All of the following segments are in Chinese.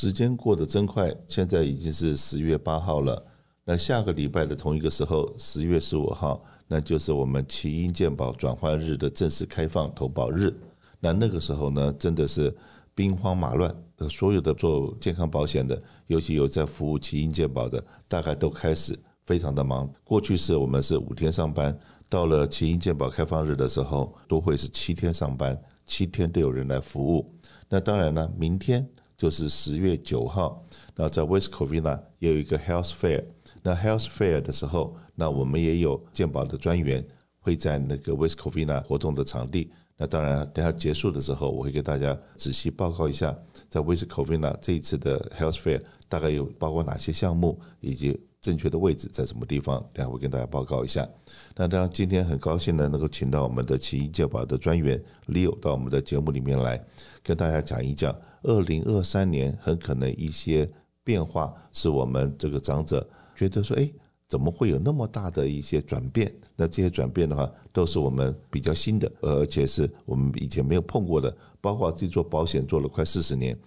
时间过得真快，现在已经是十月八号了。那下个礼拜的同一个时候，十月十五号，那就是我们奇英健保转换日的正式开放投保日。那那个时候呢，真的是兵荒马乱。所有的做健康保险的，尤其有在服务奇英健保的，大概都开始非常的忙。过去是我们是五天上班，到了奇英健保开放日的时候，都会是七天上班，七天都有人来服务。那当然呢，明天。就是十月九号，那在 West Covina 也有一个 Health Fair。那 Health Fair 的时候，那我们也有健保的专员会在那个 West Covina 活动的场地。那当然，等下结束的时候，我会给大家仔细报告一下，在 West Covina 这一次的 Health Fair 大概有包括哪些项目，以及正确的位置在什么地方。等下会跟大家报告一下。那当然，今天很高兴呢，能够请到我们的奇英健保的专员 Leo 到我们的节目里面来，跟大家讲一讲。二零二三年很可能一些变化，是我们这个长者觉得说，哎，怎么会有那么大的一些转变？那这些转变的话，都是我们比较新的，而且是我们以前没有碰过的。包括自己做保险做了快四十年，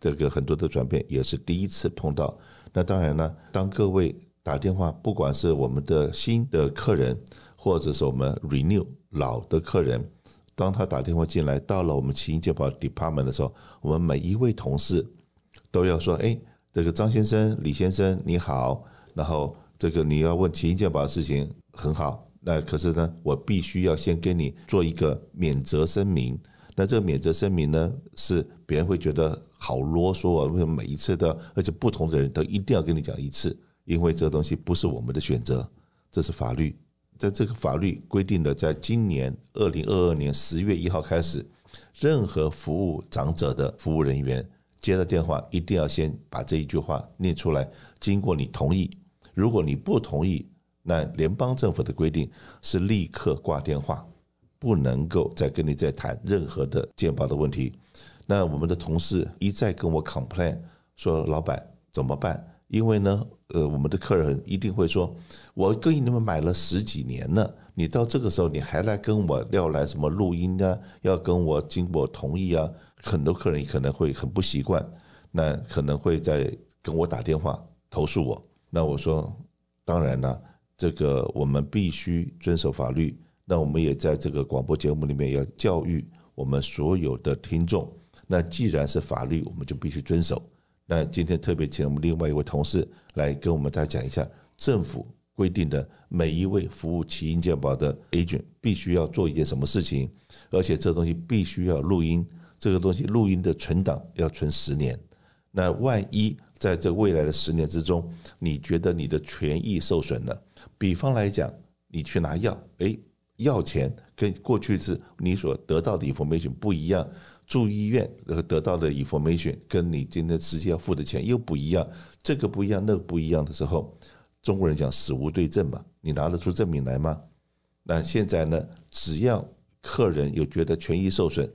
这个很多的转变也是第一次碰到。那当然呢，当各位打电话，不管是我们的新的客人，或者是我们 renew 老的客人。当他打电话进来，到了我们奇英健保 department 的时候，我们每一位同事都要说：“哎，这个张先生、李先生你好。”然后这个你要问奇英健保的事情很好，那可是呢，我必须要先跟你做一个免责声明。那这个免责声明呢，是别人会觉得好啰嗦啊，为什么每一次都要，而且不同的人都一定要跟你讲一次？因为这个东西不是我们的选择，这是法律。在这个法律规定的，在今年二零二二年十月一号开始，任何服务长者的服务人员接到电话，一定要先把这一句话念出来，经过你同意。如果你不同意，那联邦政府的规定是立刻挂电话，不能够再跟你再谈任何的健保的问题。那我们的同事一再跟我 complain 说：“老板怎么办？”因为呢，呃，我们的客人一定会说，我跟你们买了十几年了，你到这个时候你还来跟我要来什么录音啊？要跟我经过同意啊？很多客人可能会很不习惯，那可能会在跟我打电话投诉我。那我说，当然了，这个我们必须遵守法律。那我们也在这个广播节目里面要教育我们所有的听众。那既然是法律，我们就必须遵守。那今天特别请我们另外一位同事来跟我们大家讲一下，政府规定的每一位服务奇英健保的 agent 必须要做一件什么事情，而且这东西必须要录音，这个东西录音的存档要存十年。那万一在这未来的十年之中，你觉得你的权益受损了，比方来讲，你去拿药，诶，药钱跟过去是你所得到的 information 不一样。住医院然后得到的 information 跟你今天实际要付的钱又不一样，这个不一样，那个不一样的时候，中国人讲死无对证嘛，你拿得出证明来吗？那现在呢，只要客人有觉得权益受损，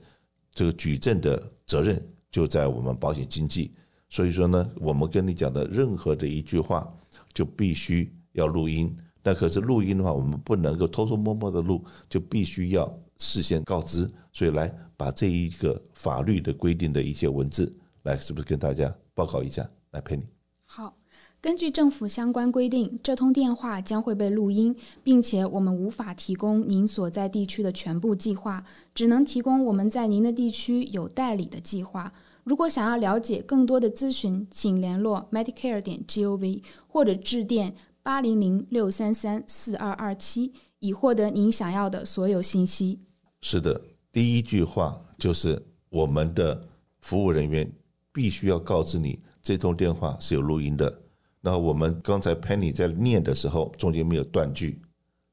这个举证的责任就在我们保险经纪。所以说呢，我们跟你讲的任何的一句话，就必须要录音。那可是录音的话，我们不能够偷偷摸摸的录，就必须要事先告知。所以来。把这一个法律的规定的一些文字，来是不是跟大家报告一下？来陪你。好，根据政府相关规定，这通电话将会被录音，并且我们无法提供您所在地区的全部计划，只能提供我们在您的地区有代理的计划。如果想要了解更多的咨询，请联络 Medicare 点 gov 或者致电八零零六三三四二二七，以获得您想要的所有信息。是的。第一句话就是我们的服务人员必须要告知你，这通电话是有录音的。那我们刚才 Penny 在念的时候，中间没有断句，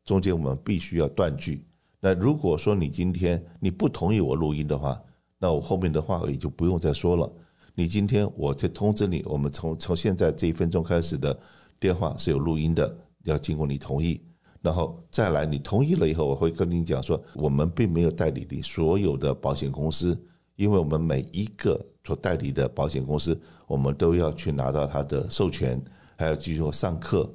中间我们必须要断句。那如果说你今天你不同意我录音的话，那我后面的话也就不用再说了。你今天我在通知你，我们从从现在这一分钟开始的电话是有录音的，要经过你同意。然后再来，你同意了以后，我会跟你讲说，我们并没有代理你所有的保险公司，因为我们每一个所代理的保险公司，我们都要去拿到他的授权，还要继续上课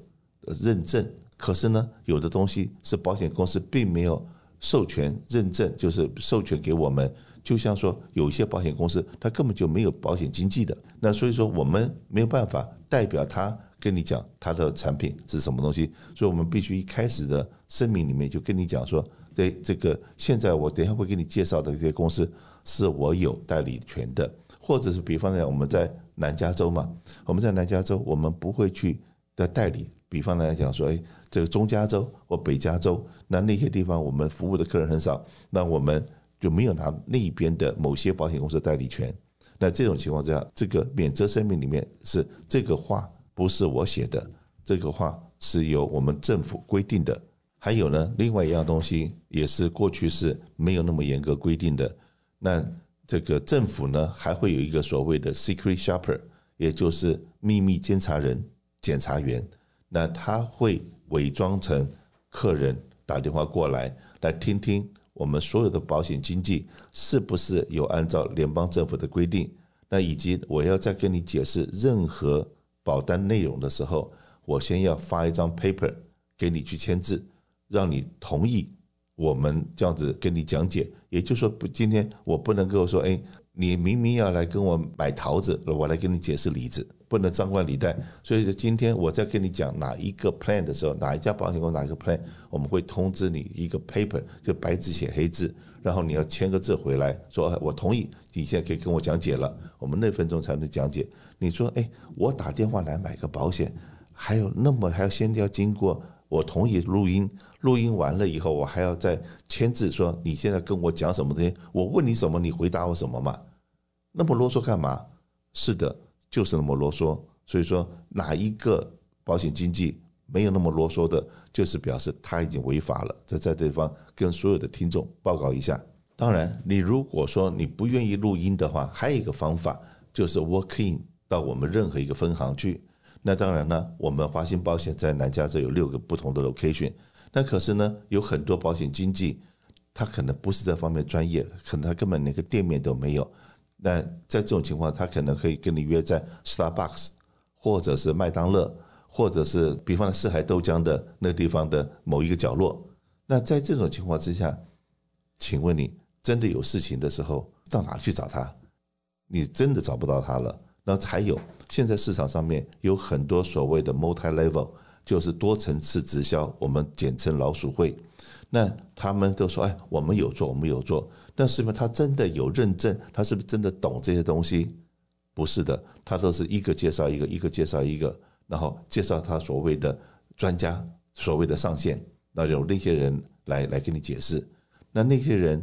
认证。可是呢，有的东西是保险公司并没有授权认证，就是授权给我们就像说有一些保险公司，它根本就没有保险经纪的，那所以说我们没有办法代表他跟你讲他的产品是什么东西，所以我们必须一开始的声明里面就跟你讲说，对这个现在我等下会给你介绍的这些公司是我有代理权的，或者是比方来讲我们在南加州嘛，我们在南加州我们不会去的代理。比方来讲说，哎，这个中加州或北加州，那那些地方我们服务的客人很少，那我们就没有拿那边的某些保险公司代理权。那这种情况之下，这个免责声明里面是这个话不是我写的，这个话是由我们政府规定的。还有呢，另外一样东西也是过去是没有那么严格规定的。那这个政府呢，还会有一个所谓的 secret shopper，也就是秘密监察人、检察员。那他会伪装成客人打电话过来，来听听我们所有的保险经纪是不是有按照联邦政府的规定。那以及我要再跟你解释任何保单内容的时候，我先要发一张 paper 给你去签字，让你同意我们这样子跟你讲解。也就是说，不，今天我不能够说，哎，你明明要来跟我买桃子，我来跟你解释梨子。不能张冠李戴，所以今天我在跟你讲哪一个 plan 的时候，哪一家保险公司哪一个 plan，我们会通知你一个 paper，就白纸写黑字，然后你要签个字回来，说我同意，你现在可以跟我讲解了，我们那分钟才能讲解。你说，哎，我打电话来买个保险，还有那么还要先要经过我同意录音，录音完了以后，我还要再签字说你现在跟我讲什么东西，我问你什么，你回答我什么嘛？那么啰嗦干嘛？是的。就是那么啰嗦，所以说哪一个保险经纪没有那么啰嗦的，就是表示他已经违法了。这在这方跟所有的听众报告一下。当然，你如果说你不愿意录音的话，还有一个方法就是 walk in 到我们任何一个分行去。那当然呢，我们华兴保险在南加州有六个不同的 location。那可是呢，有很多保险经纪他可能不是这方面专业，可能他根本连个店面都没有。那在这种情况，他可能可以跟你约在 Starbucks，或者是麦当劳，或者是比方四海豆浆的那个地方的某一个角落。那在这种情况之下，请问你真的有事情的时候，到哪去找他？你真的找不到他了。那还有，现在市场上面有很多所谓的 multi-level，就是多层次直销，我们简称老鼠会。那他们都说：“哎，我们有做，我们有做。”那是不是他真的有认证？他是不是真的懂这些东西？不是的，他都是一个介绍一个，一个介绍一个，然后介绍他所谓的专家、所谓的上线，那有那些人来来给你解释。那那些人，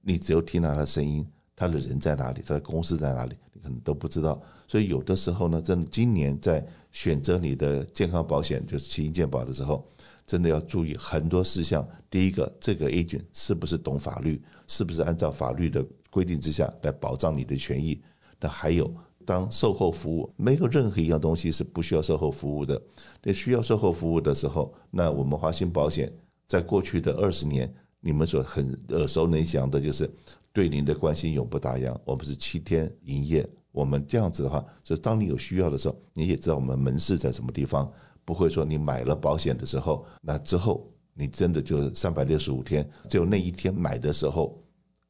你只有听到他的声音，他的人在哪里，他的公司在哪里，你可能都不知道。所以有的时候呢，真的今年在选择你的健康保险，就是奇英健保的时候。真的要注意很多事项。第一个，这个 agent 是不是懂法律？是不是按照法律的规定之下来保障你的权益？那还有，当售后服务没有任何一样东西是不需要售后服务的。那需要售后服务的时候，那我们华兴保险在过去的二十年，你们所很耳熟能详的就是对您的关心永不打烊。我们是七天营业，我们这样子的话，就当你有需要的时候，你也知道我们门市在什么地方。不会说你买了保险的时候，那之后你真的就三百六十五天，只有那一天买的时候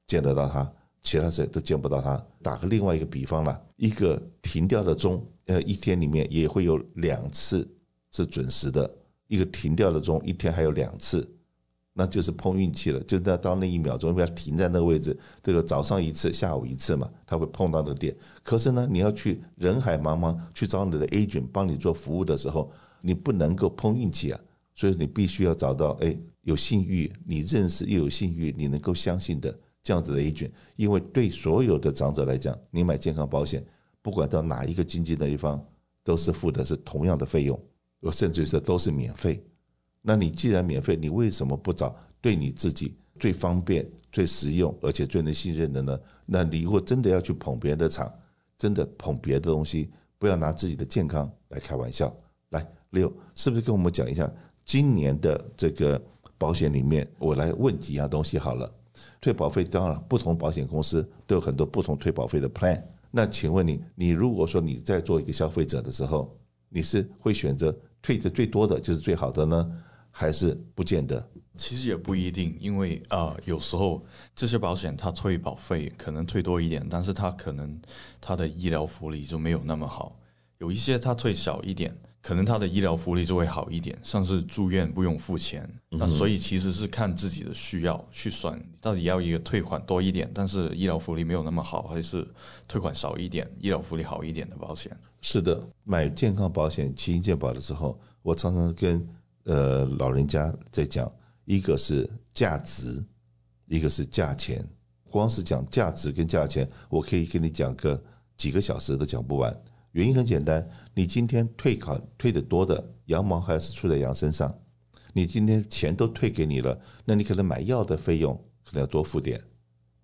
见得到他，其他时候都见不到他。打个另外一个比方啦，一个停掉的钟，呃，一天里面也会有两次是准时的。一个停掉的钟，一天还有两次，那就是碰运气了。就那到那一秒钟，要停在那个位置，这个早上一次，下午一次嘛，他会碰到那个点。可是呢，你要去人海茫茫去找你的 agent 帮你做服务的时候。你不能够碰运气啊，所以你必须要找到哎，有信誉，你认识又有信誉，你能够相信的这样子的 agent。因为对所有的长者来讲，你买健康保险，不管到哪一个经济的一方，都是付的是同样的费用，我甚至于说都是免费。那你既然免费，你为什么不找对你自己最方便、最实用，而且最能信任的呢？那你如果真的要去捧别人的场，真的捧别的东西，不要拿自己的健康来开玩笑。来。六是不是跟我们讲一下今年的这个保险里面？我来问几样东西好了。退保费当然不同保险公司都有很多不同退保费的 plan。那请问你，你如果说你在做一个消费者的时候，你是会选择退的最多的就是最好的呢，还是不见得？其实也不一定，因为啊、呃，有时候这些保险它退保费可能退多一点，但是它可能它的医疗福利就没有那么好。有一些它退少一点，可能它的医疗福利就会好一点，像是住院不用付钱。嗯、那所以其实是看自己的需要去算，到底要一个退款多一点，但是医疗福利没有那么好，还是退款少一点，医疗福利好一点的保险。是的，买健康保险、奇英健保的时候，我常常跟呃老人家在讲，一个是价值，一个是价钱。光是讲价值跟价钱，我可以跟你讲个几个小时都讲不完。原因很简单，你今天退款退的多的，羊毛还是出在羊身上。你今天钱都退给你了，那你可能买药的费用可能要多付点，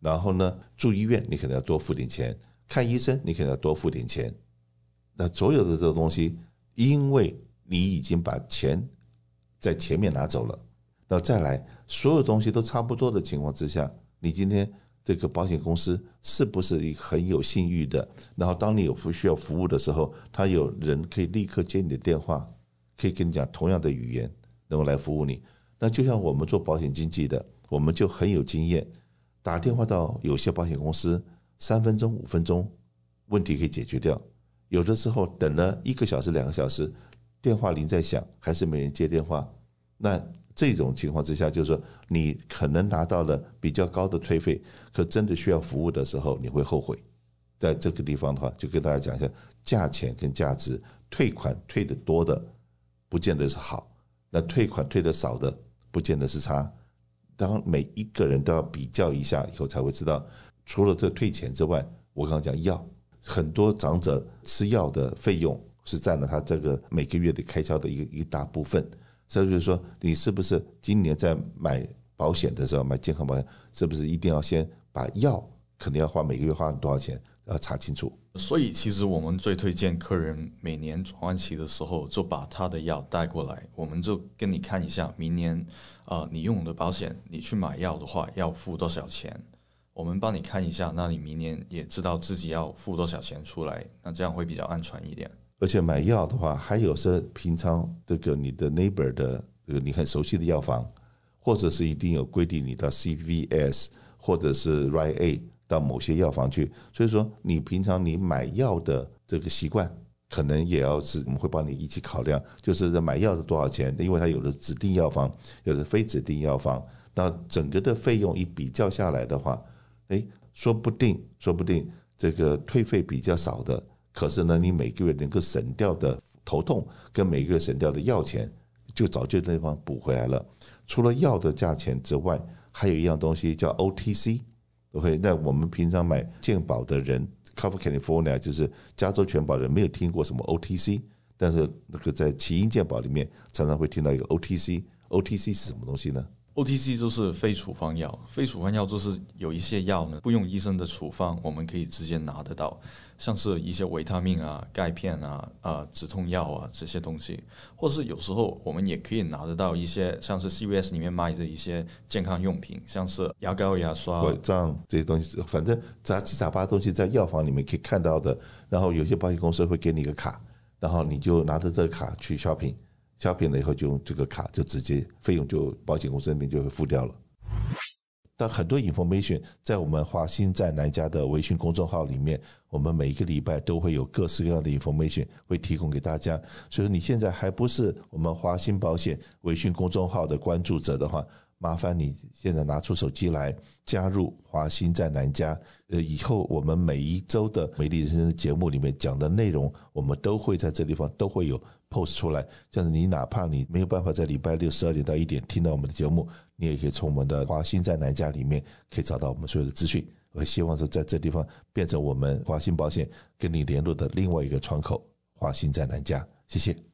然后呢，住医院你可能要多付点钱，看医生你可能要多付点钱。那所有的这个东西，因为你已经把钱在前面拿走了，那再来所有东西都差不多的情况之下，你今天。这个保险公司是不是一很有信誉的？然后当你有需要服务的时候，他有人可以立刻接你的电话，可以跟你讲同样的语言，能够来服务你。那就像我们做保险经纪的，我们就很有经验，打电话到有些保险公司，三分钟、五分钟，问题可以解决掉。有的时候等了一个小时、两个小时，电话铃在响，还是没人接电话，那。这种情况之下，就是说你可能拿到了比较高的退费，可真的需要服务的时候，你会后悔。在这个地方的话，就跟大家讲一下价钱跟价值。退款退得多的，不见得是好；那退款退得少的，不见得是差。当每一个人都要比较一下以后，才会知道，除了这退钱之外，我刚刚讲药，很多长者吃药的费用是占了他这个每个月的开销的一个一大部分。所以就是说，你是不是今年在买保险的时候，买健康保险，是不是一定要先把药可能要花每个月花多少钱要查清楚？所以其实我们最推荐客人每年转换期的时候就把他的药带过来，我们就跟你看一下，明年啊、你用的保险，你去买药的话要付多少钱，我们帮你看一下，那你明年也知道自己要付多少钱出来，那这样会比较安全一点。而且买药的话，还有是平常这个你的 neighbor 的这个你很熟悉的药房，或者是一定有规定你到 CVS 或者是 r i a 到某些药房去。所以说，你平常你买药的这个习惯，可能也要是我们会帮你一起考量，就是买药是多少钱，因为它有的指定药房，有的非指定药房，那整个的费用一比较下来的话，诶，说不定说不定这个退费比较少的。可是呢，你每个月能够省掉的头痛跟每个月省掉的药钱，就早就那地方补回来了。除了药的价钱之外，还有一样东西叫 OTC。OK，那我们平常买健保的人，Cover California 就是加州全保人，没有听过什么 OTC，但是那个在奇英健保里面常常会听到一个 OTC。OTC 是什么东西呢？OTC 就是非处方药，非处方药就是有一些药呢，不用医生的处方，我们可以直接拿得到，像是一些维他命啊、钙片啊、啊止痛药啊这些东西，或是有时候我们也可以拿得到一些像是 CVS 里面卖的一些健康用品，像是牙膏、牙刷、拐杖这些东西，反正杂七杂八的东西在药房里面可以看到的。然后有些保险公司会给你一个卡，然后你就拿着这个卡去 shopping。消费了以后，就用这个卡，就直接费用就保险公司那边就会付掉了。但很多 information 在我们华鑫在南家的微信公众号里面，我们每一个礼拜都会有各式各样的 information 会提供给大家。所以说你现在还不是我们华鑫保险微信公众号的关注者的话，麻烦你现在拿出手机来加入华新在南家。呃，以后我们每一周的美丽人生的节目里面讲的内容，我们都会在这地方都会有。post 出来，这样子你哪怕你没有办法在礼拜六十二点到一点听到我们的节目，你也可以从我们的华新在南家里面可以找到我们所有的资讯。我希望说在这地方变成我们华新保险跟你联络的另外一个窗口，华新在南家。谢谢。